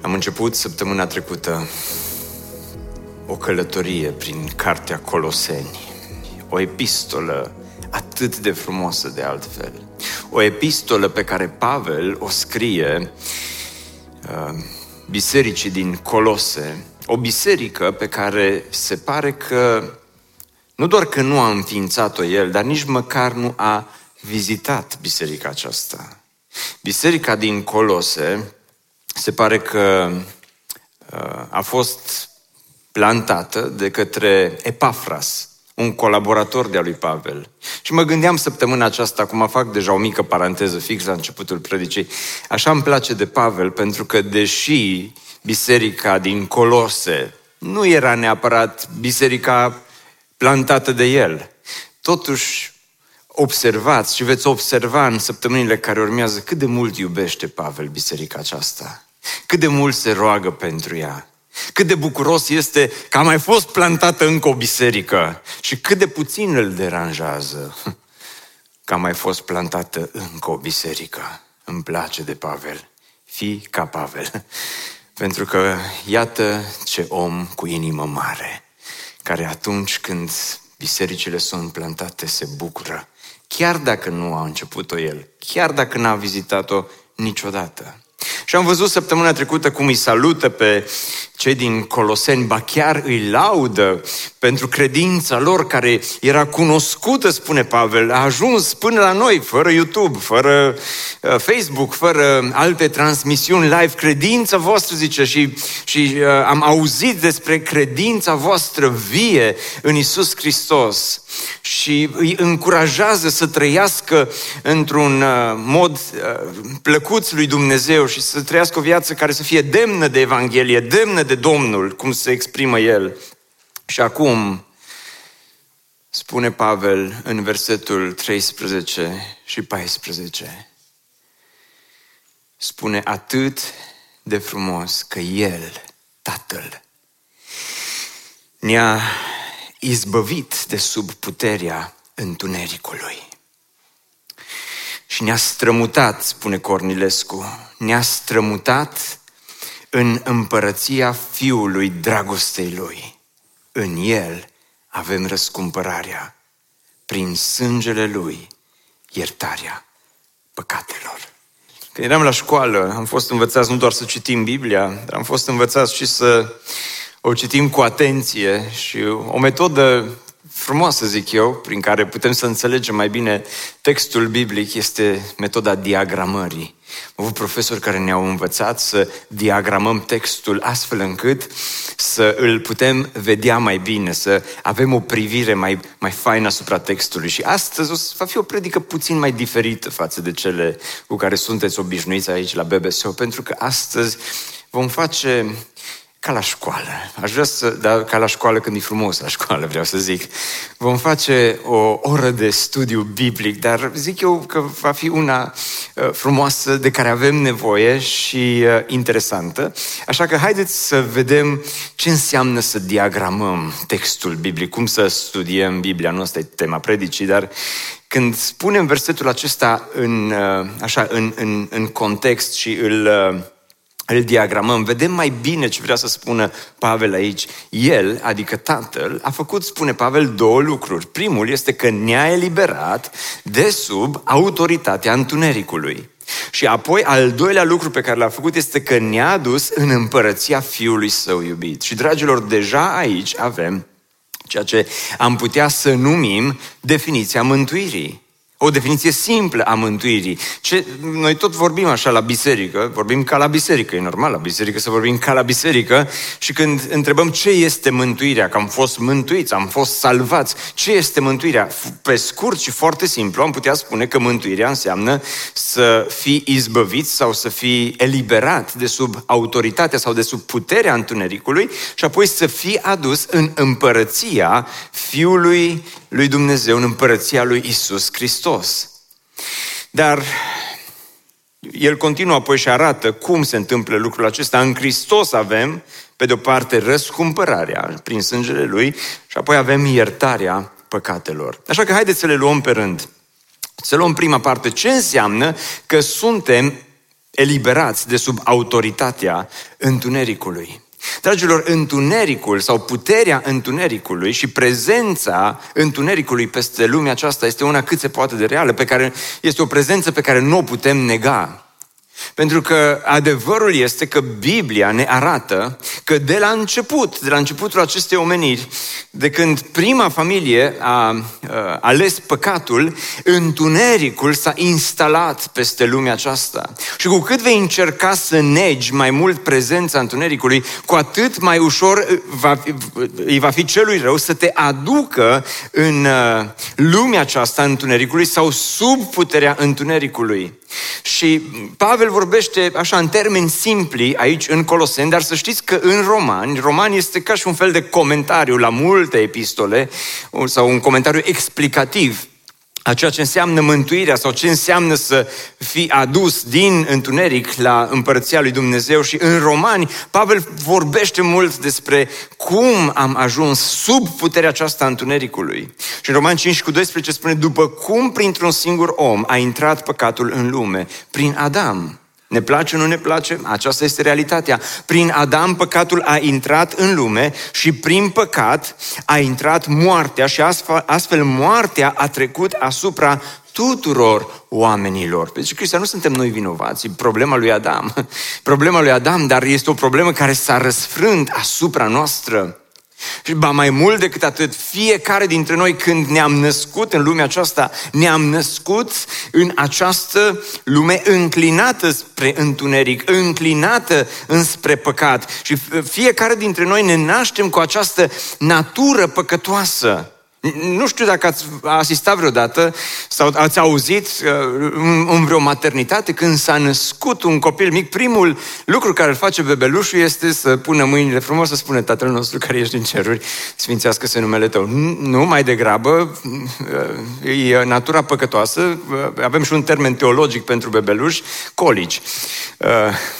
Am început săptămâna trecută o călătorie prin Cartea Coloseni, o epistolă atât de frumoasă de altfel, o epistolă pe care Pavel o scrie uh, bisericii din Colose, o biserică pe care se pare că nu doar că nu a înființat-o el, dar nici măcar nu a vizitat biserica aceasta. Biserica din Colose se pare că uh, a fost plantată de către Epafras, un colaborator de-a lui Pavel. Și mă gândeam săptămâna aceasta, acum fac deja o mică paranteză fix la începutul predicii, așa îmi place de Pavel, pentru că deși biserica din Colose nu era neapărat biserica plantată de el, totuși observați și veți observa în săptămânile care urmează cât de mult iubește Pavel biserica aceasta. Cât de mult se roagă pentru ea. Cât de bucuros este că a mai fost plantată încă o biserică și cât de puțin îl deranjează că a mai fost plantată încă o biserică. Îmi place de Pavel. Fii ca Pavel. Pentru că iată ce om cu inimă mare, care atunci când bisericile sunt plantate se bucură, chiar dacă nu a început-o el, chiar dacă n-a vizitat-o niciodată. Și am văzut săptămâna trecută cum îi salută pe cei din Coloseni, ba chiar îi laudă pentru credința lor care era cunoscută, spune Pavel, a ajuns până la noi, fără YouTube, fără uh, Facebook, fără alte transmisiuni live. Credința voastră, zice, și, și uh, am auzit despre credința voastră vie în Isus Hristos și îi încurajează să trăiască într-un uh, mod uh, plăcut lui Dumnezeu și să trăiască o viață care să fie demnă de Evanghelie, demnă de Domnul, cum se exprimă el. Și acum, spune Pavel în versetul 13 și 14, spune atât de frumos că El, Tatăl, ne-a izbăvit de sub puterea întunericului. Și ne-a strămutat, spune Cornilescu, ne-a strămutat în împărăția Fiului dragostei Lui. În El avem răscumpărarea, prin sângele Lui, iertarea păcatelor. Când eram la școală, am fost învățați nu doar să citim Biblia, dar am fost învățați și să o citim cu atenție și o metodă frumoasă, zic eu, prin care putem să înțelegem mai bine textul biblic este metoda diagramării. Am avut profesori care ne-au învățat să diagramăm textul astfel încât să îl putem vedea mai bine, să avem o privire mai, mai faină asupra textului. Și astăzi o să va fi o predică puțin mai diferită față de cele cu care sunteți obișnuiți aici la BBSO, pentru că astăzi vom face ca la școală. Aș vrea să, da, ca la școală când e frumos la școală, vreau să zic. Vom face o oră de studiu biblic, dar zic eu că va fi una uh, frumoasă de care avem nevoie și uh, interesantă. Așa că haideți să vedem ce înseamnă să diagramăm textul biblic, cum să studiem Biblia. Nu asta e tema predicii, dar când spunem versetul acesta în, uh, așa, în, în, în context și îl uh, îl diagramăm, vedem mai bine ce vrea să spună Pavel aici. El, adică Tatăl, a făcut, spune Pavel, două lucruri. Primul este că ne-a eliberat de sub autoritatea întunericului. Și apoi, al doilea lucru pe care l-a făcut este că ne-a adus în împărăția Fiului Său iubit. Și, dragilor, deja aici avem ceea ce am putea să numim definiția mântuirii. O definiție simplă a mântuirii. Ce, noi tot vorbim așa la biserică, vorbim ca la biserică, e normal la biserică să vorbim ca la biserică și când întrebăm ce este mântuirea, că am fost mântuiți, am fost salvați, ce este mântuirea? Pe scurt și foarte simplu am putea spune că mântuirea înseamnă să fii izbăvit sau să fii eliberat de sub autoritatea sau de sub puterea întunericului și apoi să fii adus în împărăția Fiului lui Dumnezeu, în împărăția lui Isus Hristos. Dar el continuă apoi și arată cum se întâmplă lucrul acesta. În Hristos avem, pe de o parte, răscumpărarea prin sângele Lui și apoi avem iertarea păcatelor. Așa că haideți să le luăm pe rând. Să luăm prima parte. Ce înseamnă că suntem eliberați de sub autoritatea întunericului? Dragilor, întunericul sau puterea întunericului și prezența întunericului peste lumea aceasta este una cât se poate de reală, pe care este o prezență pe care nu o putem nega. Pentru că adevărul este că Biblia ne arată că de la început, de la începutul acestei omeniri, de când prima familie a, a ales păcatul, întunericul s-a instalat peste lumea aceasta. Și cu cât vei încerca să negi mai mult prezența întunericului, cu atât mai ușor va, îi va fi celui rău să te aducă în lumea aceasta întunericului sau sub puterea întunericului. Și Pavel vorbește așa în termeni simpli aici în Coloseni, dar să știți că în Romani, Romani este ca și un fel de comentariu la multe epistole sau un comentariu explicativ a ceea ce înseamnă mântuirea sau ce înseamnă să fii adus din întuneric la împărăția lui Dumnezeu și în Romani Pavel vorbește mult despre cum am ajuns sub puterea aceasta a întunericului. Și în Romani 5 cu 12 spune, după cum printr-un singur om a intrat păcatul în lume, prin Adam. Ne place, nu ne place? Aceasta este realitatea. Prin Adam păcatul a intrat în lume și prin păcat a intrat moartea și astfel moartea a trecut asupra tuturor oamenilor. Deci, Cristian, nu suntem noi vinovați, problema lui Adam. Problema lui Adam, dar este o problemă care s-a răsfrânt asupra noastră. Și ba mai mult decât atât, fiecare dintre noi când ne-am născut în lumea aceasta, ne-am născut în această lume înclinată spre întuneric, înclinată înspre păcat. Și fiecare dintre noi ne naștem cu această natură păcătoasă. Nu știu dacă ați asistat vreodată sau ați auzit uh, în vreo maternitate când s-a născut un copil mic, primul lucru care îl face bebelușul este să pună mâinile frumos, să spune Tatăl nostru care ești în ceruri, sfințească-se numele tău. Nu, mai degrabă, uh, e natura păcătoasă, uh, avem și un termen teologic pentru bebeluși, colici,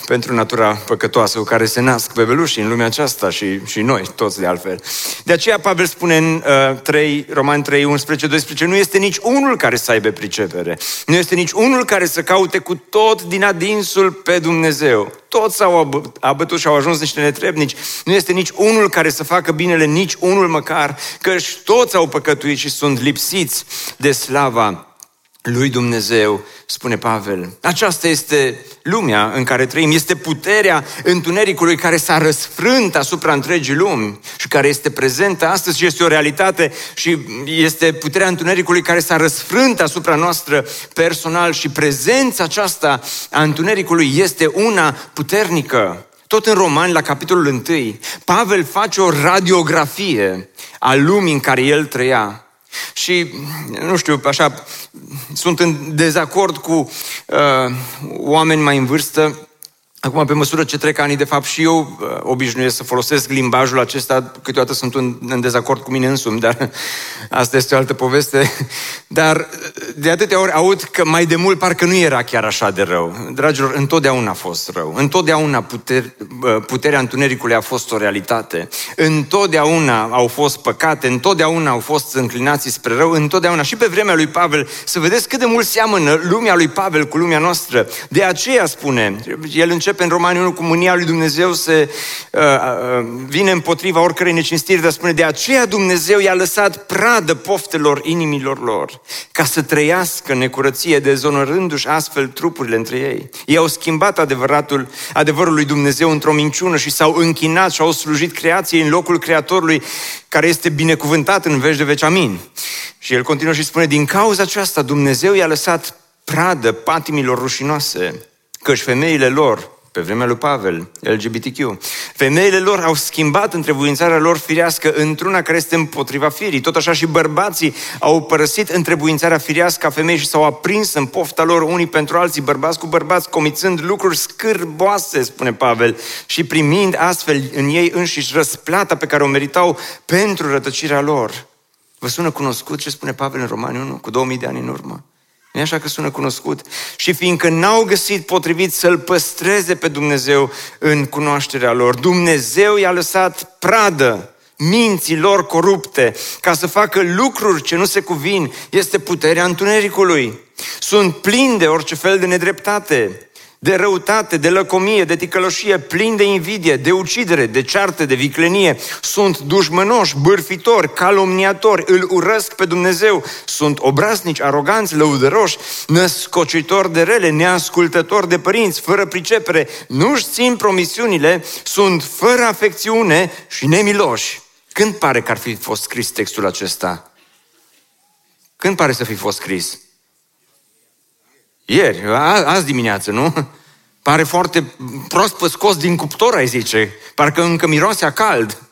pentru natura păcătoasă cu care se nasc bebelușii în lumea aceasta și, și noi, toți de altfel. De aceea Pavel spune în 3 3, Roman 3, 11, 12, nu este nici unul care să aibă pricepere. Nu este nici unul care să caute cu tot din adinsul pe Dumnezeu. Toți s-au abătut și au ajuns niște netrebnici. Nu este nici unul care să facă binele, nici unul măcar, căci toți au păcătuit și sunt lipsiți de slava lui Dumnezeu, spune Pavel. Aceasta este lumea în care trăim, este puterea întunericului care s-a răsfrânt asupra întregii lumi și care este prezentă astăzi și este o realitate și este puterea întunericului care s-a răsfrânt asupra noastră personal și prezența aceasta a întunericului este una puternică. Tot în Romani, la capitolul 1, Pavel face o radiografie a lumii în care el trăia. Și, nu știu, așa, sunt în dezacord cu uh, oameni mai în vârstă Acum, pe măsură ce trec ani, de fapt, și eu uh, obișnuiesc să folosesc limbajul acesta, câteodată sunt în, în dezacord cu mine însumi, dar asta este o altă poveste. Dar uh, de atâtea ori aud că mai de mult parcă nu era chiar așa de rău. Dragilor, întotdeauna a fost rău. Întotdeauna puter, uh, puterea întunericului a fost o realitate. Întotdeauna au fost păcate, întotdeauna au fost înclinații spre rău, întotdeauna. Și pe vremea lui Pavel, să vedeți cât de mult seamănă lumea lui Pavel cu lumea noastră. De aceea spune, el începe începe în Romani 1 cu mânia lui Dumnezeu se uh, uh, vine împotriva oricărei necinstiri, dar spune de aceea Dumnezeu i-a lăsat pradă poftelor inimilor lor, ca să trăiască necurăție, dezonorându-și astfel trupurile între ei. Ei au schimbat adevăratul, adevărul lui Dumnezeu într-o minciună și s-au închinat și au slujit creației în locul Creatorului, care este binecuvântat în veci de veci. Amin. Și el continuă și spune, din cauza aceasta Dumnezeu i-a lăsat pradă patimilor rușinoase, căci femeile lor pe vremea lui Pavel, LGBTQ. Femeile lor au schimbat întrebuințarea lor firească într-una care este împotriva firii. Tot așa și bărbații au părăsit întrebuințarea firească a femei și s-au aprins în pofta lor unii pentru alții, bărbați cu bărbați, comițând lucruri scârboase, spune Pavel, și primind astfel în ei înșiși răsplata pe care o meritau pentru rătăcirea lor. Vă sună cunoscut ce spune Pavel în Romani 1 cu 2000 de ani în urmă? Nu așa că sună cunoscut? Și fiindcă n-au găsit potrivit să-L păstreze pe Dumnezeu în cunoașterea lor, Dumnezeu i-a lăsat pradă minții lor corupte ca să facă lucruri ce nu se cuvin. Este puterea întunericului. Sunt plini de orice fel de nedreptate de răutate, de lăcomie, de ticăloșie, plin de invidie, de ucidere, de ceartă, de viclenie. Sunt dușmănoși, bârfitori, calomniatori, îl urăsc pe Dumnezeu. Sunt obraznici, aroganți, lăudăroși, născocitori de rele, neascultători de părinți, fără pricepere, nu-și țin promisiunile, sunt fără afecțiune și nemiloși. Când pare că ar fi fost scris textul acesta? Când pare să fi fost scris? Ieri, azi dimineață, nu? Pare foarte prost scos din cuptor, ai zice. Parcă încă miroase a cald.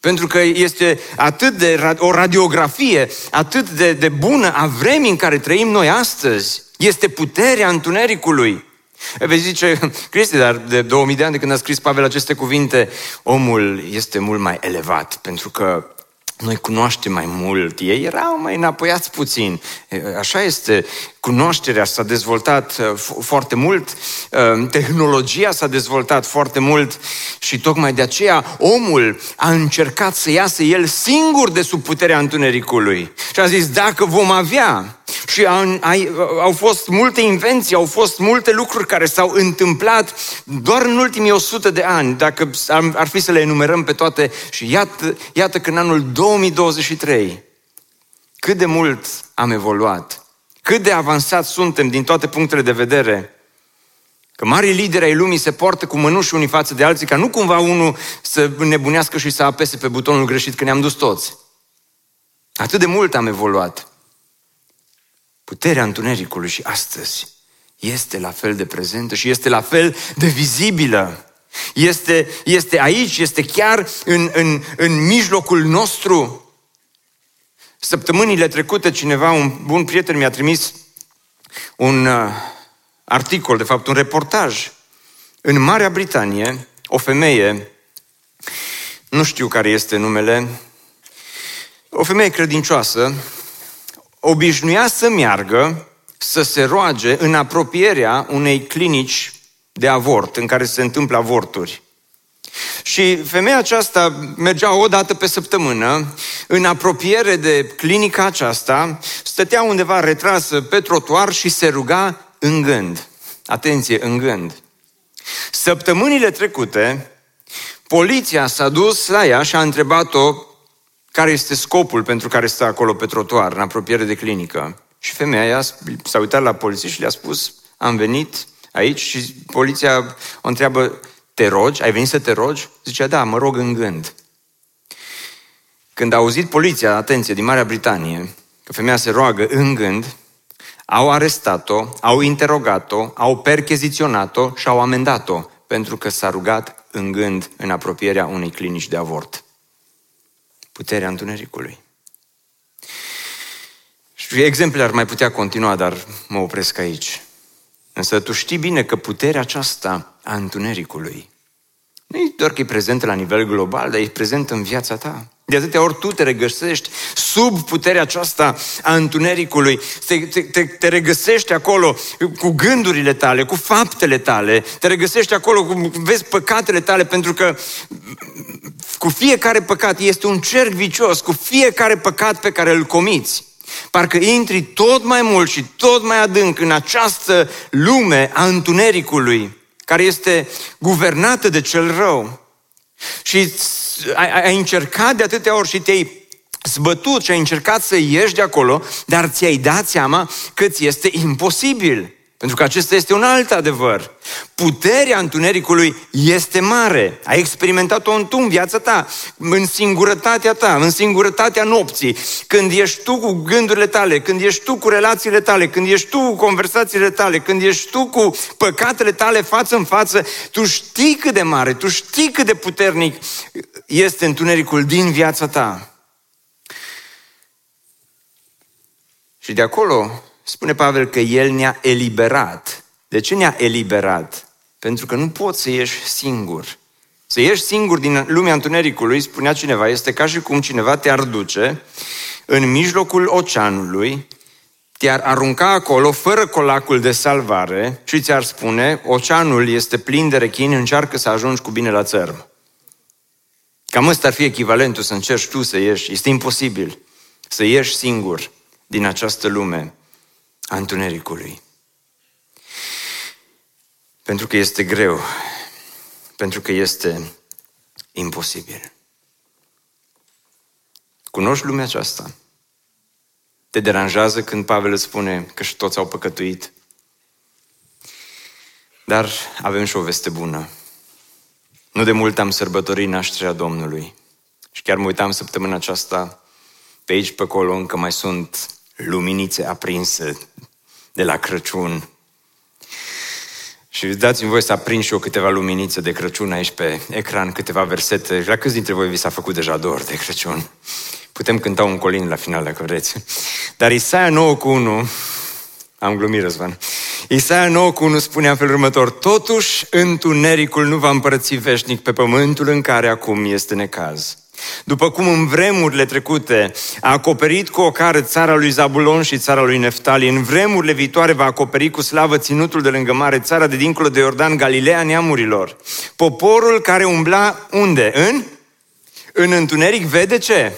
Pentru că este atât de o radiografie, atât de, de bună a vremii în care trăim noi astăzi. Este puterea întunericului. Vezi zice, Cristi, dar de 2000 de ani de când a scris Pavel aceste cuvinte, omul este mult mai elevat, pentru că noi cunoaștem mai mult, ei erau mai înapoiați puțin. Așa este, cunoașterea s-a dezvoltat uh, foarte mult, uh, tehnologia s-a dezvoltat foarte mult și tocmai de aceea omul a încercat să iasă el singur de sub puterea întunericului. Și a zis, dacă vom avea și au, au fost multe invenții, au fost multe lucruri care s-au întâmplat doar în ultimii 100 de ani, dacă ar fi să le enumerăm pe toate. Și iată, iată că în anul 2023, cât de mult am evoluat, cât de avansat suntem din toate punctele de vedere, Că mari lideri ai lumii se poartă cu mănuși unii față de alții, ca nu cumva unul să nebunească și să apese pe butonul greșit, că ne-am dus toți. Atât de mult am evoluat. Puterea întunericului și astăzi este la fel de prezentă și este la fel de vizibilă. Este, este aici, este chiar în, în, în mijlocul nostru. Săptămânile trecute, cineva, un bun prieten mi-a trimis un uh, articol, de fapt un reportaj. În Marea Britanie, o femeie, nu știu care este numele, o femeie credincioasă, obișnuia să meargă, să se roage în apropierea unei clinici de avort, în care se întâmplă avorturi. Și femeia aceasta mergea o dată pe săptămână, în apropiere de clinica aceasta, stătea undeva retrasă pe trotuar și se ruga în gând. Atenție, în gând. Săptămânile trecute, poliția s-a dus la ea și a întrebat-o care este scopul pentru care stă acolo pe trotuar, în apropiere de clinică. Și femeia s-a uitat la poliție și le-a spus, am venit aici și poliția o întreabă, te rogi? Ai venit să te rogi? Zicea, da, mă rog în gând. Când a auzit poliția, atenție, din Marea Britanie, că femeia se roagă în gând, au arestat-o, au interogat-o, au percheziționat-o și au amendat-o pentru că s-a rugat în gând în apropierea unei clinici de avort puterea întunericului. Și exemplele ar mai putea continua, dar mă opresc aici. Însă tu știi bine că puterea aceasta a întunericului nu e doar că e prezentă la nivel global, dar e prezentă în viața ta. De atâtea ori tu te regăsești sub puterea aceasta a întunericului, te, te, te, te regăsești acolo cu gândurile tale, cu faptele tale, te regăsești acolo cu, vezi păcatele tale, pentru că cu fiecare păcat este un cerc vicios, cu fiecare păcat pe care îl comiți. Parcă intri tot mai mult și tot mai adânc în această lume a întunericului, care este guvernată de cel rău. Și ai, ai încercat de atâtea ori și te-ai zbătut și ai încercat să ieși de acolo, dar ți-ai dat seama că ți este imposibil. Pentru că acesta este un alt adevăr. Puterea întunericului este mare. Ai experimentat-o în tu, în viața ta, în singurătatea ta, în singurătatea nopții, când ești tu cu gândurile tale, când ești tu cu relațiile tale, când ești tu cu conversațiile tale, când ești tu cu păcatele tale față în față, tu știi cât de mare, tu știi cât de puternic este întunericul din viața ta. Și de acolo spune Pavel că El ne-a eliberat. De ce ne-a eliberat? Pentru că nu poți să ieși singur. Să ieși singur din lumea întunericului, spunea cineva, este ca și cum cineva te-ar duce în mijlocul oceanului, te-ar arunca acolo fără colacul de salvare și ți-ar spune, oceanul este plin de rechini, încearcă să ajungi cu bine la țărm. Cam ăsta ar fi echivalentul să încerci tu să ieși. Este imposibil să ieși singur din această lume a întunericului. Pentru că este greu, pentru că este imposibil. Cunoști lumea aceasta? Te deranjează când Pavel îți spune că și toți au păcătuit? Dar avem și o veste bună. Nu de mult am sărbătorit nașterea Domnului. Și chiar mă uitam săptămâna aceasta, pe aici, pe acolo, încă mai sunt luminițe aprinse de la Crăciun. Și dați-mi voi să aprind și eu câteva luminițe de Crăciun aici pe ecran, câteva versete. La câți dintre voi vi s-a făcut deja dor de Crăciun? Putem cânta un colin la final dacă vreți. Dar Isaia 9 cu 1, am glumit Răzvan, Isaia 9 cu 1 spune în felul următor, Totuși întunericul nu va împărăți veșnic pe pământul în care acum este necaz. După cum în vremurile trecute a acoperit cu o cară țara lui Zabulon și țara lui Neftali, în vremurile viitoare va acoperi cu slavă ținutul de lângă mare, țara de dincolo de Iordan, Galileea neamurilor. Poporul care umbla unde? În? În întuneric vede ce?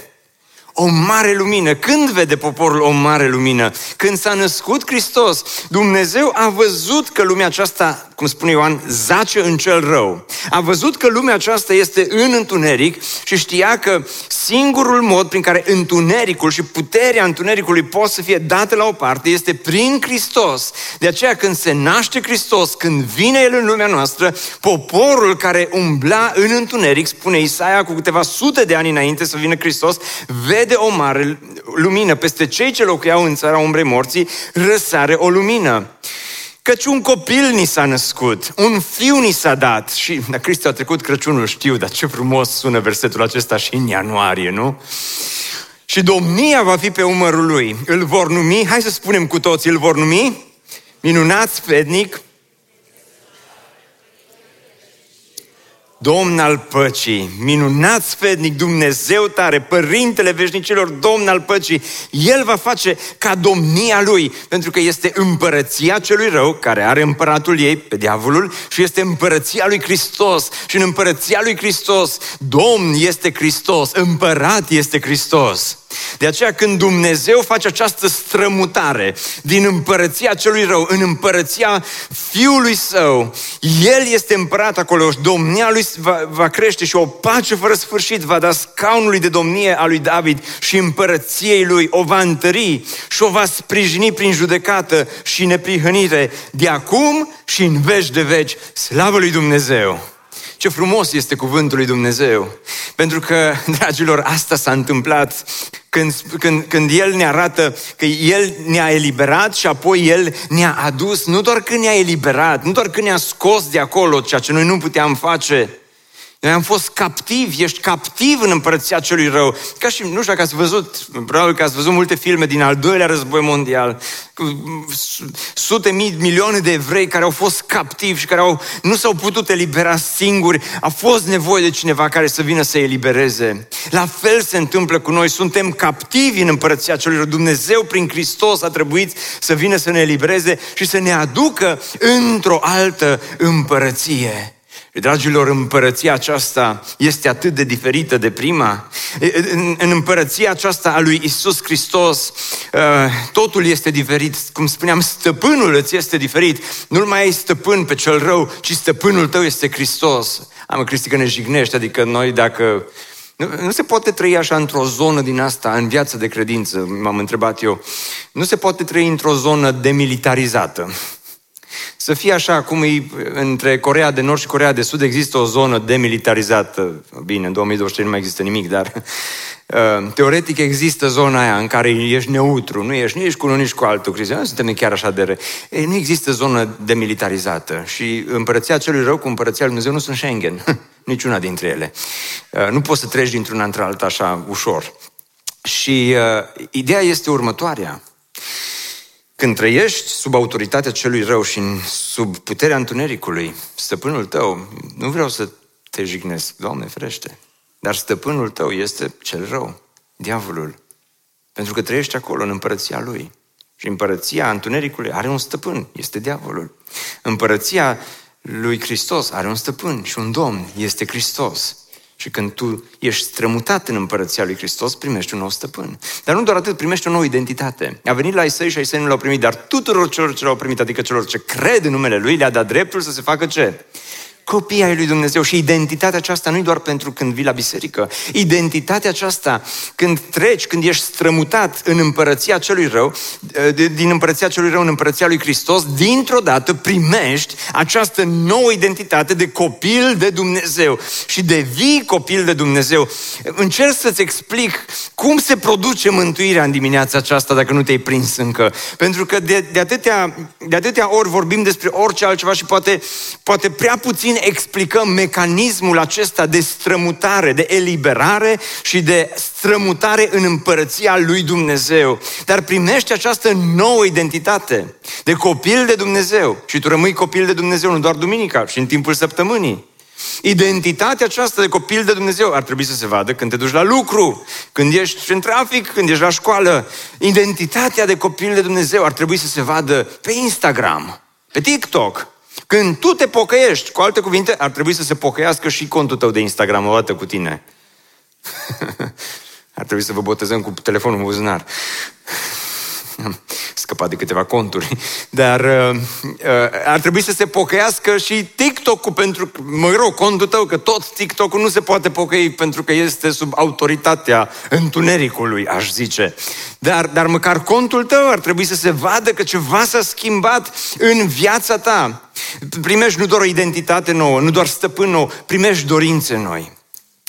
o mare lumină. Când vede poporul o mare lumină? Când s-a născut Hristos, Dumnezeu a văzut că lumea aceasta, cum spune Ioan, zace în cel rău. A văzut că lumea aceasta este în întuneric și știa că singurul mod prin care întunericul și puterea întunericului pot să fie date la o parte este prin Hristos. De aceea când se naște Hristos, când vine El în lumea noastră, poporul care umbla în întuneric, spune Isaia cu câteva sute de ani înainte să vină Hristos, vede vede o mare lumină. Peste cei ce locuiau în țara umbrei morții, răsare o lumină. Căci un copil ni s-a născut, un fiu ni s-a dat. Și la Cristi a trecut Crăciunul, știu, dar ce frumos sună versetul acesta și în ianuarie, nu? Și domnia va fi pe umărul lui. Îl vor numi, hai să spunem cu toți, îl vor numi minunat, sfednic, Domn al păcii, minunat sfednic, Dumnezeu tare, Părintele veșnicilor, Domn al păcii, El va face ca domnia Lui, pentru că este împărăția celui rău, care are împăratul ei, pe diavolul, și este împărăția lui Hristos. Și în împărăția lui Hristos, Domn este Hristos, împărat este Hristos. De aceea când Dumnezeu face această strămutare din împărăția celui rău în împărăția Fiului Său, El este împărat acolo, domnia Lui va, va crește și o pace fără sfârșit va da scaunului de domnie a lui David și împărăției Lui o va întări și o va sprijini prin judecată și neprihănire de acum și în veci de veci. Slavă lui Dumnezeu! Ce frumos este cuvântul lui Dumnezeu. Pentru că, dragilor, asta s-a întâmplat când, când, când El ne arată că El ne-a eliberat și apoi El ne-a adus, nu doar când ne-a eliberat, nu doar când ne-a scos de acolo ceea ce noi nu puteam face, noi am fost captivi, ești captiv în împărăția celui rău. Ca și, nu știu dacă ați văzut, probabil că ați văzut multe filme din al doilea război mondial, cu sute mii, milioane de evrei care au fost captivi și care au, nu s-au putut elibera singuri. A fost nevoie de cineva care să vină să elibereze. La fel se întâmplă cu noi, suntem captivi în împărăția celui rău. Dumnezeu prin Hristos a trebuit să vină să ne elibereze și să ne aducă într-o altă împărăție. Dragilor, împărăția aceasta este atât de diferită de prima. În împărăția aceasta a lui Isus Hristos, totul este diferit. Cum spuneam, stăpânul îți este diferit. Nu mai ai stăpân pe cel rău, ci stăpânul tău este Hristos. Am Cristi că ne jignește, adică noi dacă nu, nu se poate trăi așa într-o zonă din asta, în viață de credință, m-am întrebat eu. Nu se poate trăi într-o zonă demilitarizată. Să fie așa cum e între Corea de Nord și Corea de Sud există o zonă demilitarizată. Bine, în 2023 nu mai există nimic, dar uh, teoretic există zona aia în care ești neutru, nu ești nici cu unul, nici cu altul. Cristian, suntem chiar așa de re. Ei, nu există zonă demilitarizată și împărăția celui rău cu împărăția lui Dumnezeu nu sunt Schengen, niciuna dintre ele. Uh, nu poți să treci dintr-una într-alta așa ușor. Și uh, ideea este următoarea. Când trăiești sub autoritatea celui rău și sub puterea întunericului, stăpânul tău, nu vreau să te jignesc, Doamne ferește, dar stăpânul tău este cel rău, diavolul. Pentru că trăiești acolo, în împărăția lui. Și împărăția întunericului are un stăpân, este diavolul. Împărăția lui Hristos are un stăpân și un domn, este Hristos. Și când tu ești strămutat în împărăția lui Hristos, primești un nou stăpân. Dar nu doar atât, primești o nouă identitate. A venit la Isai și Isai nu l-au primit, dar tuturor celor ce l-au primit, adică celor ce cred în numele Lui, le-a dat dreptul să se facă ce? Copii ai lui Dumnezeu și identitatea aceasta nu e doar pentru când vii la biserică. Identitatea aceasta când treci, când ești strămutat în împărăția celui rău, din împărăția celui rău în împărăția lui Hristos, dintr-o dată primești această nouă identitate de copil de Dumnezeu și devii copil de Dumnezeu. Încerc să-ți explic cum se produce mântuirea în dimineața aceasta dacă nu te-ai prins încă. Pentru că de, de, atâtea, de atâtea ori vorbim despre orice altceva și poate, poate prea puțin explicăm mecanismul acesta de strămutare, de eliberare și de strămutare în împărăția lui Dumnezeu. Dar primești această nouă identitate de copil de Dumnezeu și tu rămâi copil de Dumnezeu nu doar duminica, și în timpul săptămânii. Identitatea aceasta de copil de Dumnezeu ar trebui să se vadă când te duci la lucru, când ești în trafic, când ești la școală. Identitatea de copil de Dumnezeu ar trebui să se vadă pe Instagram, pe TikTok, când tu te pocăiești, cu alte cuvinte, ar trebui să se pocăiască și contul tău de Instagram o dată cu tine. ar trebui să vă botezăm cu telefonul în buzunar. Am scăpat de câteva conturi. Dar uh, uh, ar trebui să se pocăiască și TikTok-ul pentru, mă rog, contul tău, că tot TikTok-ul nu se poate pocăi pentru că este sub autoritatea întunericului, aș zice. Dar, dar măcar contul tău ar trebui să se vadă că ceva s-a schimbat în viața ta. Primești nu doar o identitate nouă, nu doar stăpân nou, primești dorințe noi.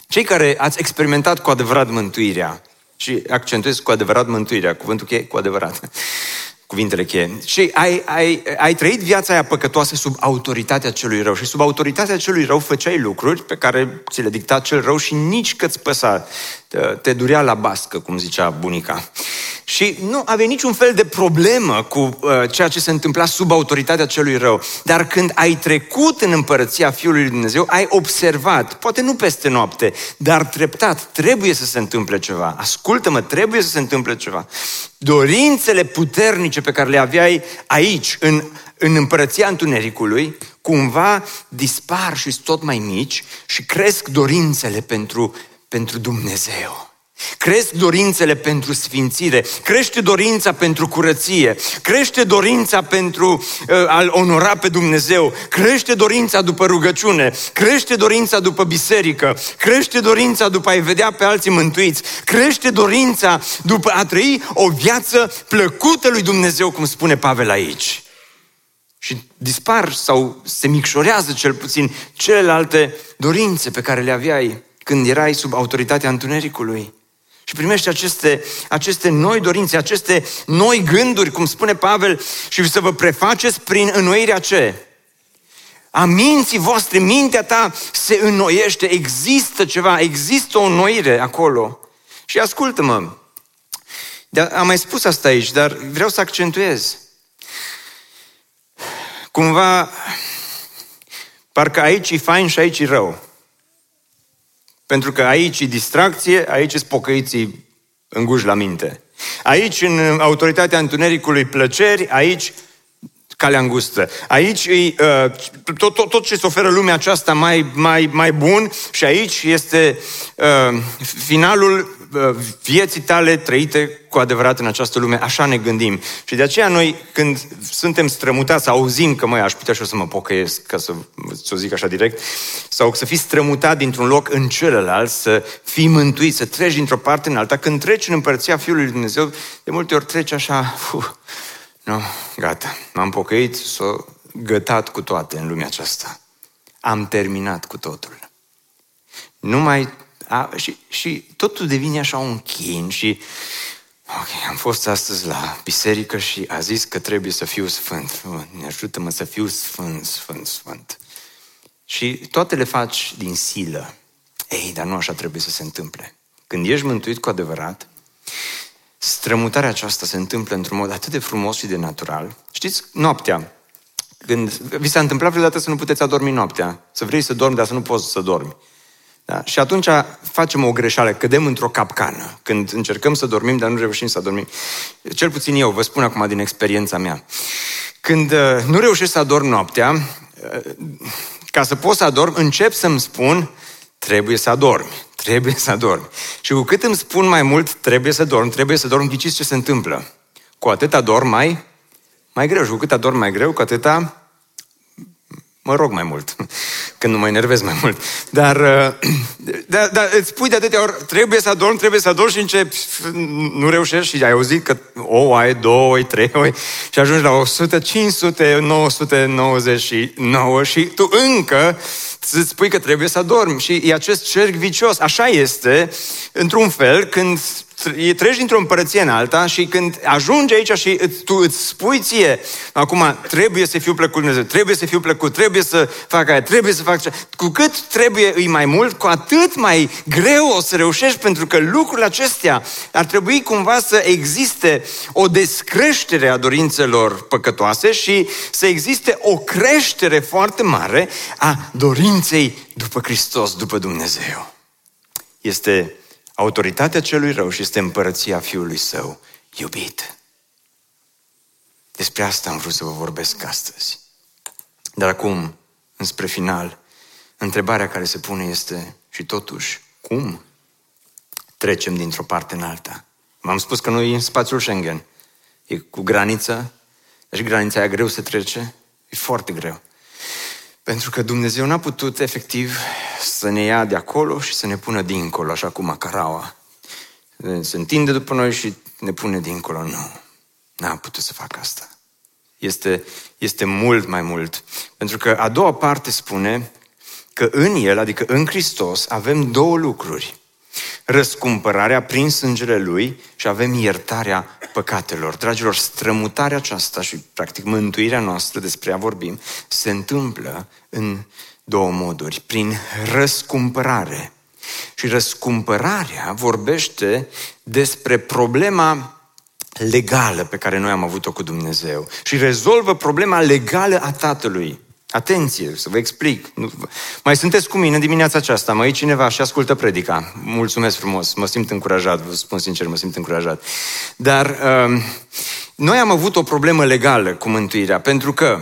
Cei care ați experimentat cu adevărat mântuirea, și accentuez cu adevărat mântuirea, cuvântul cheie cu adevărat, cuvintele cheie. Și ai, ai, ai trăit viața aia păcătoasă sub autoritatea celui rău și sub autoritatea celui rău făceai lucruri pe care ți le dicta cel rău și nici că-ți păsa. Te, te durea la bască, cum zicea bunica. Și nu avea niciun fel de problemă cu uh, ceea ce se întâmpla sub autoritatea celui rău. Dar când ai trecut în împărăția Fiului Lui Dumnezeu, ai observat, poate nu peste noapte, dar treptat, trebuie să se întâmple ceva. Ascultă-mă, trebuie să se întâmple ceva. Dorințele puternice pe care le aveai aici, în, în împărăția întunericului, cumva dispar și sunt tot mai mici și cresc dorințele pentru, pentru Dumnezeu. Cresc dorințele pentru sfințire, crește dorința pentru curăție, crește dorința pentru uh, a-L onora pe Dumnezeu, crește dorința după rugăciune, crește dorința după biserică, crește dorința după a-i vedea pe alții mântuiți, crește dorința după a trăi o viață plăcută lui Dumnezeu, cum spune Pavel aici. Și dispar sau se micșorează cel puțin celelalte dorințe pe care le aveai când erai sub autoritatea întunericului. Și primește aceste, aceste noi dorințe, aceste noi gânduri, cum spune Pavel, și să vă prefaceți prin înnoirea ce? A minții voastre, mintea ta se înnoiește, există ceva, există o înnoire acolo. Și ascultă-mă, am mai spus asta aici, dar vreau să accentuez. Cumva, parcă aici e fain și aici e rău. Pentru că aici e distracție, aici sunt pocăiții înguși la minte. Aici, în autoritatea întunericului plăceri, aici calea îngustă. Aici e uh, tot, tot, tot ce se oferă lumea aceasta mai, mai, mai bun și aici este uh, finalul uh, vieții tale trăite cu adevărat în această lume. Așa ne gândim. Și de aceea noi, când suntem strămutați, auzim că, mai aș putea și eu să mă pocăiesc, ca să, să o zic așa direct, sau să fii strămutat dintr-un loc în celălalt, să fii mântuit, să treci dintr-o parte în alta. Când treci în împărția Fiului Lui Dumnezeu, de multe ori treci așa, uf, nu, gata, m-am pocăit, s-o gătat cu toate în lumea aceasta. Am terminat cu totul. Nu mai... A, și, și totul devine așa un chin și... Ok, am fost astăzi la biserică și a zis că trebuie să fiu sfânt. Ne ajută-mă să fiu sfânt, sfânt, sfânt. Și toate le faci din silă. Ei, dar nu așa trebuie să se întâmple. Când ești mântuit cu adevărat, strămutarea aceasta se întâmplă într-un mod atât de frumos și de natural. Știți, noaptea, când vi s-a întâmplat vreodată să nu puteți adormi noaptea, să vrei să dormi, dar să nu poți să dormi. Da? Și atunci facem o greșeală, cădem într-o capcană, când încercăm să dormim, dar nu reușim să dormim. Cel puțin eu, vă spun acum din experiența mea. Când uh, nu reușesc să adorm noaptea, uh, ca să pot să adorm, încep să-mi spun, trebuie să adormi, trebuie să adormi. Și cu cât îmi spun mai mult, trebuie să dorm, trebuie să dorm, ghiciți ce se întâmplă. Cu atât adorm mai, mai greu și cu cât adorm mai greu, cu atâta mă rog mai mult, când nu mă enervez mai mult. Dar, dar, dar îți spui de atâtea ori, trebuie să adorm, trebuie să adorm și începi, nu reușești și ai auzit că o ai, două, ai, trei, oi, și ajungi la 100, 500, 999 și tu încă îți spui că trebuie să adormi. Și e acest cerc vicios. Așa este, într-un fel, când treci dintr-o împărăție în alta și când ajungi aici și îți, tu îți spui ție, acum trebuie să fiu plăcut Dumnezeu, trebuie să fiu plăcut, trebuie să fac aia, trebuie să fac ce. Cu cât trebuie îi mai mult, cu atât mai greu o să reușești, pentru că lucrurile acestea ar trebui cumva să existe o descreștere a dorințelor păcătoase și să existe o creștere foarte mare a dorinței după Hristos, după Dumnezeu. Este autoritatea celui rău și este împărăția Fiului Său iubit. Despre asta am vrut să vă vorbesc astăzi. Dar acum, înspre final, întrebarea care se pune este, și totuși, cum trecem dintr-o parte în alta? M-am spus că noi e în spațiul Schengen. E cu graniță, deci granița e greu să trece, e foarte greu. Pentru că Dumnezeu n-a putut efectiv să ne ia de acolo și să ne pună dincolo, așa cum Acaraua. Se întinde după noi și ne pune dincolo. Nu, n-a putut să facă asta. Este, este mult mai mult. Pentru că a doua parte spune că în El, adică în Hristos, avem două lucruri. Răscumpărarea prin sângele Lui și avem iertarea păcatelor. Dragilor, strămutarea aceasta și, practic, mântuirea noastră, despre ea vorbim, se întâmplă în două moduri. Prin răscumpărare. Și răscumpărarea vorbește despre problema legală pe care noi am avut-o cu Dumnezeu și rezolvă problema legală a Tatălui. Atenție, să vă explic. Mai sunteți cu mine dimineața aceasta, mai e cineva și ascultă predica. Mulțumesc frumos, mă simt încurajat, vă spun sincer, mă simt încurajat. Dar uh, noi am avut o problemă legală cu mântuirea, pentru că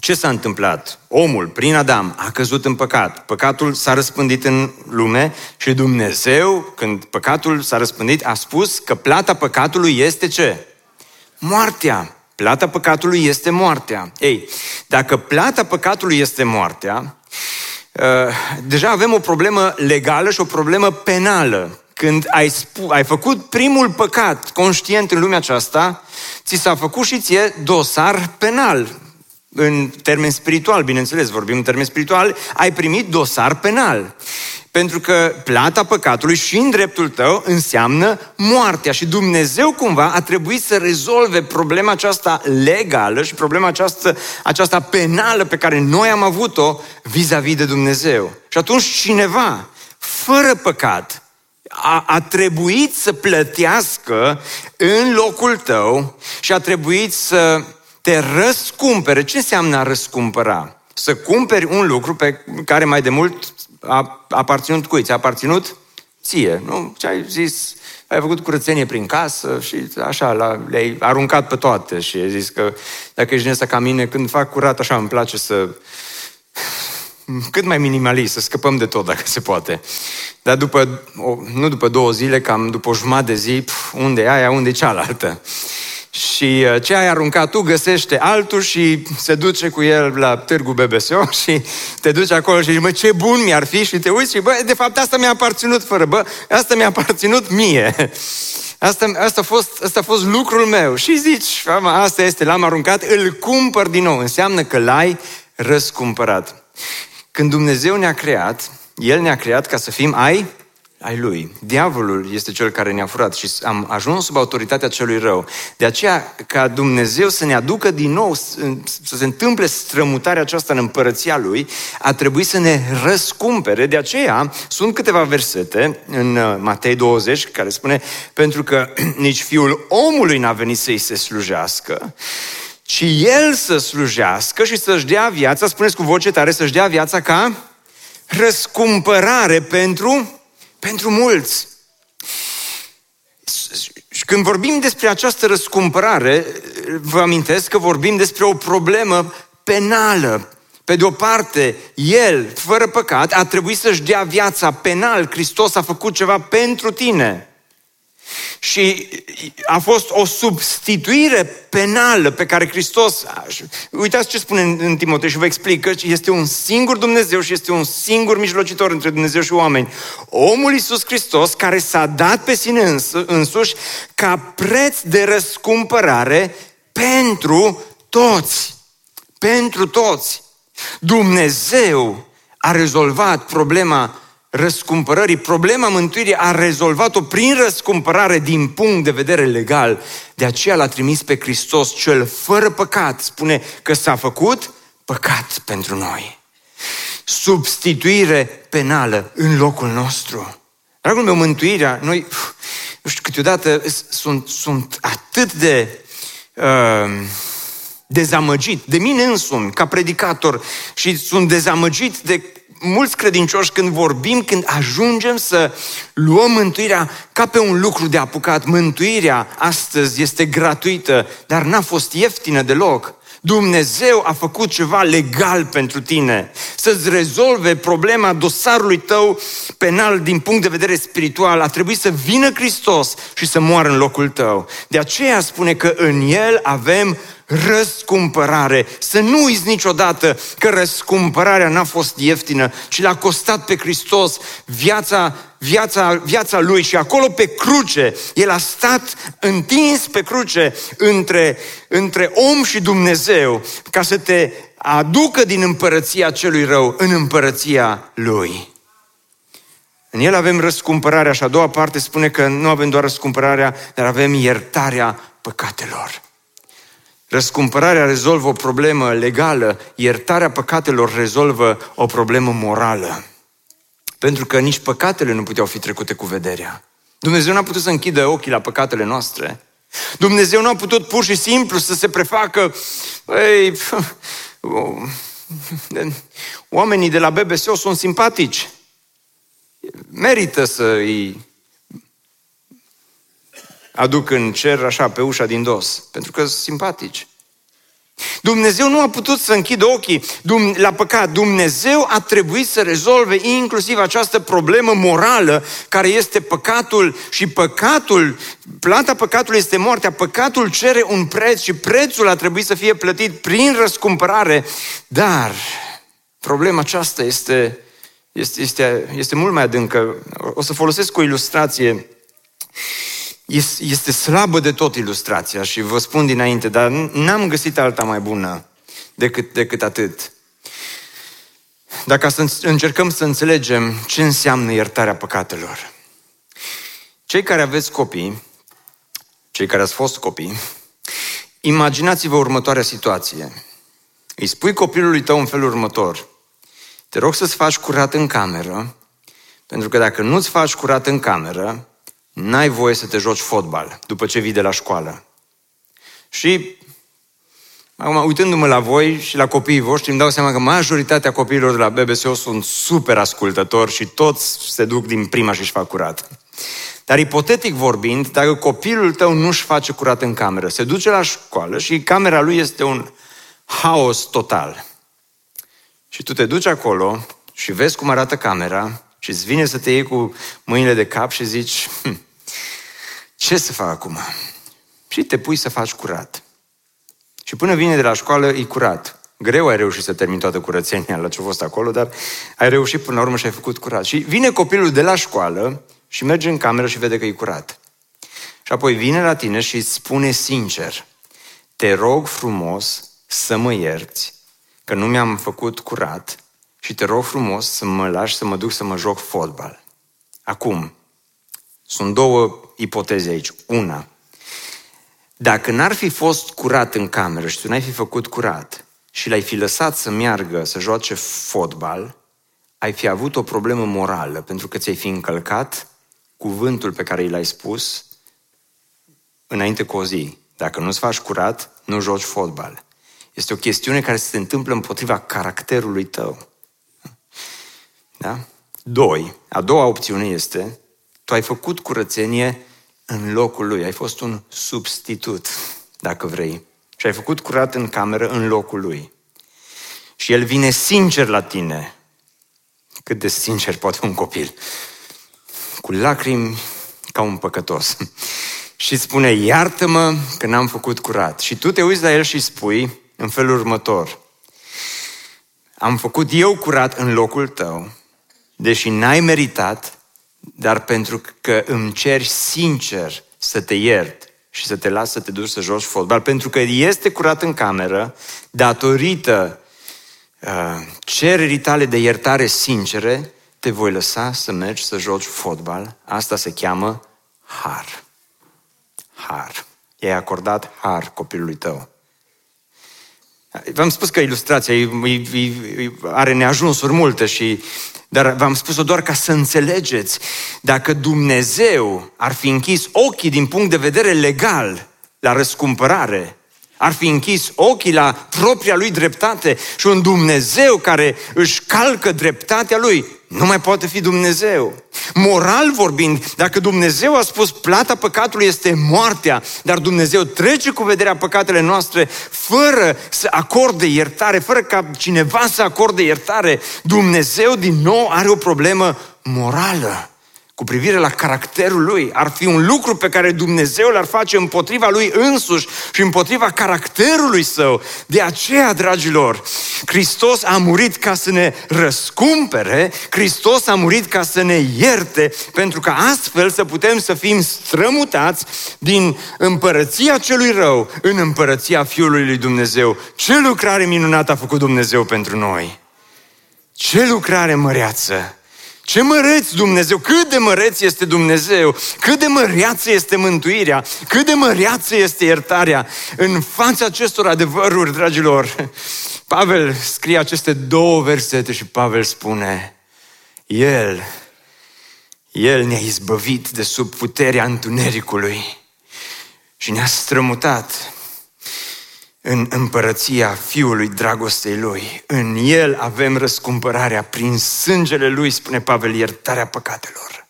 ce s-a întâmplat? Omul, prin Adam, a căzut în păcat. Păcatul s-a răspândit în lume și Dumnezeu, când păcatul s-a răspândit, a spus că plata păcatului este ce? Moartea. Plata păcatului este moartea. Ei, dacă plata păcatului este moartea, uh, deja avem o problemă legală și o problemă penală. Când ai, spu- ai făcut primul păcat conștient în lumea aceasta, ți s-a făcut și ție dosar penal. În termen spiritual, bineînțeles, vorbim în termen spiritual, ai primit dosar penal. Pentru că plata păcatului și în dreptul tău înseamnă moartea și Dumnezeu cumva a trebuit să rezolve problema aceasta legală și problema aceasta, aceasta penală pe care noi am avut-o vis-a-vis de Dumnezeu. Și atunci cineva, fără păcat, a, a trebuit să plătească în locul tău și a trebuit să te răscumpere. Ce înseamnă a răscumpăra? Să cumperi un lucru pe care mai de mult a aparținut cui? Ți-a aparținut ție, nu? Ce ai zis? Ai făcut curățenie prin casă și așa, la, le-ai aruncat pe toate și ai zis că dacă ești din ca mine, când fac curat, așa îmi place să cât mai minimalist, să scăpăm de tot dacă se poate. Dar după, nu după două zile, cam după o jumătate de zi, pf, unde e aia, unde e cealaltă? Și uh, ce ai aruncat tu găsește altul și se duce cu el la târgu BBSO și te duci acolo și zici, mă, ce bun mi-ar fi și te uiți și, bă, de fapt asta mi-a aparținut fără, bă, asta mi-a aparținut mie. Asta, asta, a fost, asta a fost lucrul meu. Și zici, asta este, l-am aruncat, îl cumpăr din nou. Înseamnă că l-ai răscumpărat. Când Dumnezeu ne-a creat, El ne-a creat ca să fim ai ai lui. Diavolul este cel care ne-a furat și am ajuns sub autoritatea celui rău. De aceea, ca Dumnezeu să ne aducă din nou, să se întâmple strămutarea aceasta în împărăția lui, a trebuit să ne răscumpere. De aceea, sunt câteva versete în uh, Matei 20 care spune, pentru că nici fiul omului n-a venit să-i se slujească, ci el să slujească și să-și dea viața, spuneți cu voce tare, să-și dea viața ca răscumpărare pentru pentru mulți. Și când vorbim despre această răscumpărare, vă amintesc că vorbim despre o problemă penală. Pe de o parte, El, fără păcat, a trebuit să-și dea viața penal. Hristos a făcut ceva pentru tine. Și a fost o substituire penală pe care Hristos... Uitați ce spune în Timotei și vă explic că este un singur Dumnezeu și este un singur mijlocitor între Dumnezeu și oameni. Omul Iisus Hristos care s-a dat pe sine îns- însuși ca preț de răscumpărare pentru toți. Pentru toți. Dumnezeu a rezolvat problema răscumpărării, problema mântuirii a rezolvat-o prin răscumpărare din punct de vedere legal. De aceea l-a trimis pe Hristos cel fără păcat. Spune că s-a făcut păcat pentru noi. Substituire penală în locul nostru. Dragul meu, mântuirea, noi, nu știu, câteodată sunt, sunt atât de uh, dezamăgit de mine însumi, ca predicator, și sunt dezamăgit de mulți credincioși când vorbim, când ajungem să luăm mântuirea ca pe un lucru de apucat. Mântuirea astăzi este gratuită, dar n-a fost ieftină deloc. Dumnezeu a făcut ceva legal pentru tine, să-ți rezolve problema dosarului tău penal din punct de vedere spiritual. A trebuit să vină Hristos și să moară în locul tău. De aceea spune că în El avem răscumpărare. Să nu uiți niciodată că răscumpărarea n-a fost ieftină, ci l-a costat pe Hristos viața, viața, viața Lui și acolo pe cruce, El a stat întins pe cruce între, între om și Dumnezeu ca să te aducă din împărăția celui rău în împărăția Lui. În el avem răscumpărarea și a doua parte spune că nu avem doar răscumpărarea, dar avem iertarea păcatelor. Răscumpărarea rezolvă o problemă legală, iertarea păcatelor rezolvă o problemă morală. Pentru că nici păcatele nu puteau fi trecute cu vederea. Dumnezeu n-a putut să închidă ochii la păcatele noastre. Dumnezeu nu a putut pur și simplu să se prefacă, ei, oamenii de la BBSO sunt simpatici. Merită să îi aduc în cer așa pe ușa din dos, pentru că sunt simpatici. Dumnezeu nu a putut să închidă ochii la păcat. Dumnezeu a trebuit să rezolve inclusiv această problemă morală care este păcatul și păcatul, plata păcatului este moartea. Păcatul cere un preț și prețul a trebuit să fie plătit prin răscumpărare. Dar problema aceasta este, este, este, este mult mai adâncă. O să folosesc o ilustrație este slabă de tot ilustrația și vă spun dinainte, dar n-am găsit alta mai bună decât, decât atât. Dacă să încercăm să înțelegem ce înseamnă iertarea păcatelor. Cei care aveți copii, cei care ați fost copii, imaginați-vă următoarea situație. Îi spui copilului tău în felul următor. Te rog să-ți faci curat în cameră, pentru că dacă nu-ți faci curat în cameră, n-ai voie să te joci fotbal după ce vii de la școală. Și acum, uitându-mă la voi și la copiii voștri, îmi dau seama că majoritatea copiilor de la BBSO sunt super ascultători și toți se duc din prima și își fac curat. Dar ipotetic vorbind, dacă copilul tău nu-și face curat în cameră, se duce la școală și camera lui este un haos total. Și tu te duci acolo și vezi cum arată camera și îți vine să te iei cu mâinile de cap și zici, hm, ce să fac acum? Și te pui să faci curat. Și până vine de la școală, e curat. Greu ai reușit să termini toată curățenia la ce a fost acolo, dar ai reușit până la urmă și ai făcut curat. Și vine copilul de la școală și merge în cameră și vede că e curat. Și Și apoi vine la tine și îți spune sincer, te rog frumos să mă ierți, că nu mi-am făcut curat și te rog frumos să mă lași să mă duc să mă joc fotbal. Acum, sunt două ipoteze aici. Una, dacă n-ar fi fost curat în cameră și tu n-ai fi făcut curat și l-ai fi lăsat să meargă să joace fotbal, ai fi avut o problemă morală, pentru că ți-ai fi încălcat cuvântul pe care i l-ai spus înainte cu o zi. Dacă nu-ți faci curat, nu joci fotbal. Este o chestiune care se întâmplă împotriva caracterului tău. Da? Doi, a doua opțiune este, tu ai făcut curățenie în locul lui, ai fost un substitut, dacă vrei. Și ai făcut curat în cameră în locul lui. Și el vine sincer la tine. Cât de sincer poate un copil. Cu lacrimi ca un păcătos. și spune, iartă-mă că n-am făcut curat. Și tu te uiți la el și spui în felul următor. Am făcut eu curat în locul tău, deși n-ai meritat, dar pentru că îmi ceri sincer să te iert și să te las să te duci să joci fotbal, pentru că este curat în cameră, datorită uh, cererii tale de iertare sincere, te voi lăsa să mergi să joci fotbal. Asta se cheamă har. Har. I-ai acordat har copilului tău. V-am spus că ilustrația are neajunsuri multe și dar v-am spus-o doar ca să înțelegeți. Dacă Dumnezeu ar fi închis ochii din punct de vedere legal la răscumpărare, ar fi închis ochii la propria lui dreptate și un Dumnezeu care își calcă dreptatea lui nu mai poate fi Dumnezeu. Moral vorbind, dacă Dumnezeu a spus plata păcatului este moartea, dar Dumnezeu trece cu vederea păcatele noastre fără să acorde iertare, fără ca cineva să acorde iertare, Dumnezeu din nou are o problemă morală cu privire la caracterul lui, ar fi un lucru pe care Dumnezeu l-ar face împotriva lui însuși și împotriva caracterului său. De aceea, dragilor, Hristos a murit ca să ne răscumpere, Hristos a murit ca să ne ierte, pentru că astfel să putem să fim strămutați din împărăția celui rău în împărăția Fiului lui Dumnezeu. Ce lucrare minunată a făcut Dumnezeu pentru noi! Ce lucrare măreață! Ce măreț Dumnezeu, cât de măreț este Dumnezeu, cât de măreață este mântuirea, cât de măreață este iertarea. În fața acestor adevăruri, dragilor, Pavel scrie aceste două versete și Pavel spune, El, El ne-a izbăvit de sub puterea întunericului și ne-a strămutat în împărăția Fiului dragostei Lui. În El avem răscumpărarea prin sângele Lui, spune Pavel, iertarea păcatelor.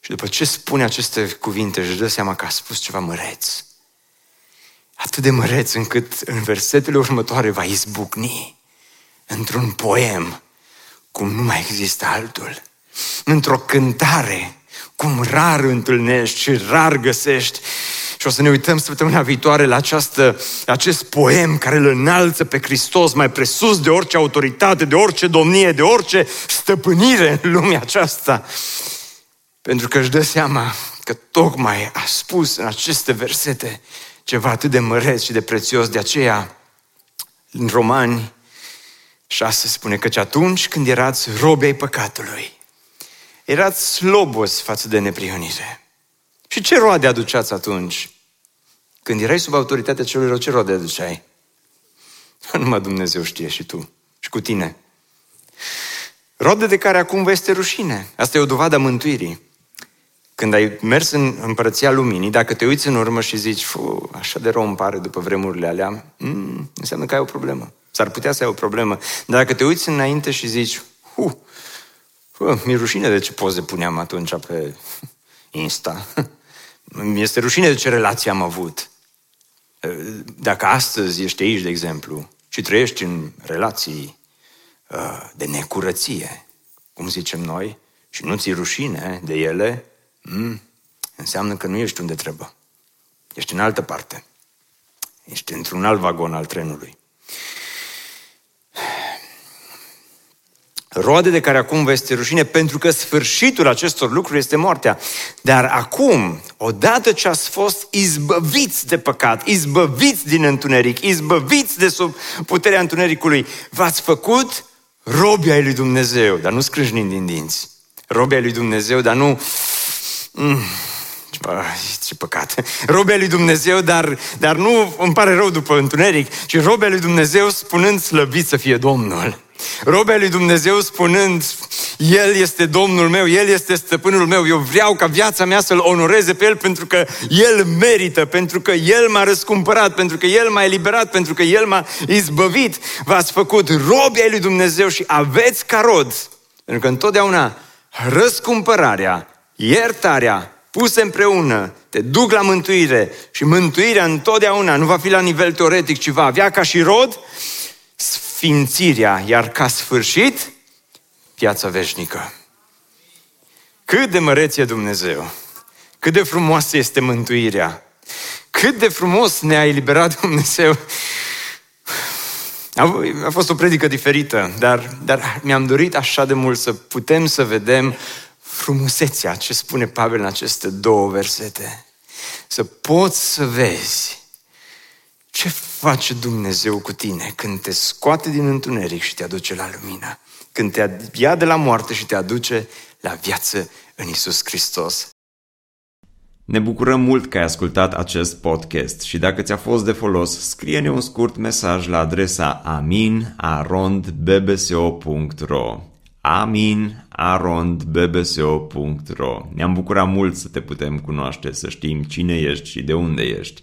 Și după ce spune aceste cuvinte, își dă seama că a spus ceva măreț. Atât de măreț încât în versetele următoare va izbucni într-un poem cum nu mai există altul, într-o cântare cum rar întâlnești și rar găsești și o să ne uităm săptămâna viitoare la această, acest poem care îl înalță pe Hristos mai presus de orice autoritate, de orice domnie, de orice stăpânire în lumea aceasta. Pentru că își dă seama că tocmai a spus în aceste versete ceva atât de măreț și de prețios. De aceea, în Romani 6 spune că atunci când erați robi ai păcatului, erați slobos față de neprihănire. Și ce roade aduceați atunci? Când erai sub autoritatea celui rău, ce roade aduceai? Numai Dumnezeu știe și tu și cu tine. Roade de care acum vă este rușine. Asta e o dovadă a mântuirii. Când ai mers în împărăția luminii, dacă te uiți în urmă și zici, Fu, așa de rău îmi pare după vremurile alea, mm, înseamnă că ai o problemă. S-ar putea să ai o problemă. Dar dacă te uiți înainte și zici, hu, mi-e rușine de ce poze puneam atunci pe Insta. Mi-este rușine de ce relație am avut. Dacă astăzi ești aici, de exemplu, și trăiești în relații uh, de necurăție, cum zicem noi, și nu ți rușine de ele, mm, înseamnă că nu ești unde trebuie. Ești în altă parte. Ești într-un alt vagon al trenului. Roade de care acum vă este rușine, pentru că sfârșitul acestor lucruri este moartea. Dar acum, odată ce ați fost izbăviți de păcat, izbăviți din întuneric, izbăviți de sub puterea întunericului, v-ați făcut robia lui Dumnezeu, dar nu scrâșnind din dinți. Robia lui Dumnezeu, dar nu... Mm. Ce păcat. Robia lui Dumnezeu, dar, dar nu îmi pare rău după întuneric, ci robia lui Dumnezeu spunând slăvit să fie Domnul. Robea lui Dumnezeu spunând, El este Domnul meu, El este stăpânul meu, eu vreau ca viața mea să-L onoreze pe El pentru că El merită, pentru că El m-a răscumpărat, pentru că El m-a eliberat, pentru că El m-a izbăvit. V-ați făcut robia lui Dumnezeu și aveți ca rod, pentru că întotdeauna răscumpărarea, iertarea, puse împreună, te duc la mântuire și mântuirea întotdeauna nu va fi la nivel teoretic, ci va avea ca și rod sfințirea, iar ca sfârșit, viața veșnică. Cât de măreț e Dumnezeu! Cât de frumoasă este mântuirea! Cât de frumos ne-a eliberat Dumnezeu! A, a fost o predică diferită, dar, dar mi-am dorit așa de mult să putem să vedem frumusețea ce spune Pavel în aceste două versete. Să poți să vezi ce face Dumnezeu cu tine când te scoate din întuneric și te aduce la lumină? Când te ia de la moarte și te aduce la viață în Isus Hristos. Ne bucurăm mult că ai ascultat acest podcast și dacă ți-a fost de folos, scrie-ne un scurt mesaj la adresa aminarondbbso.ro aminarondbbso.ro Ne-am bucurat mult să te putem cunoaște, să știm cine ești și de unde ești.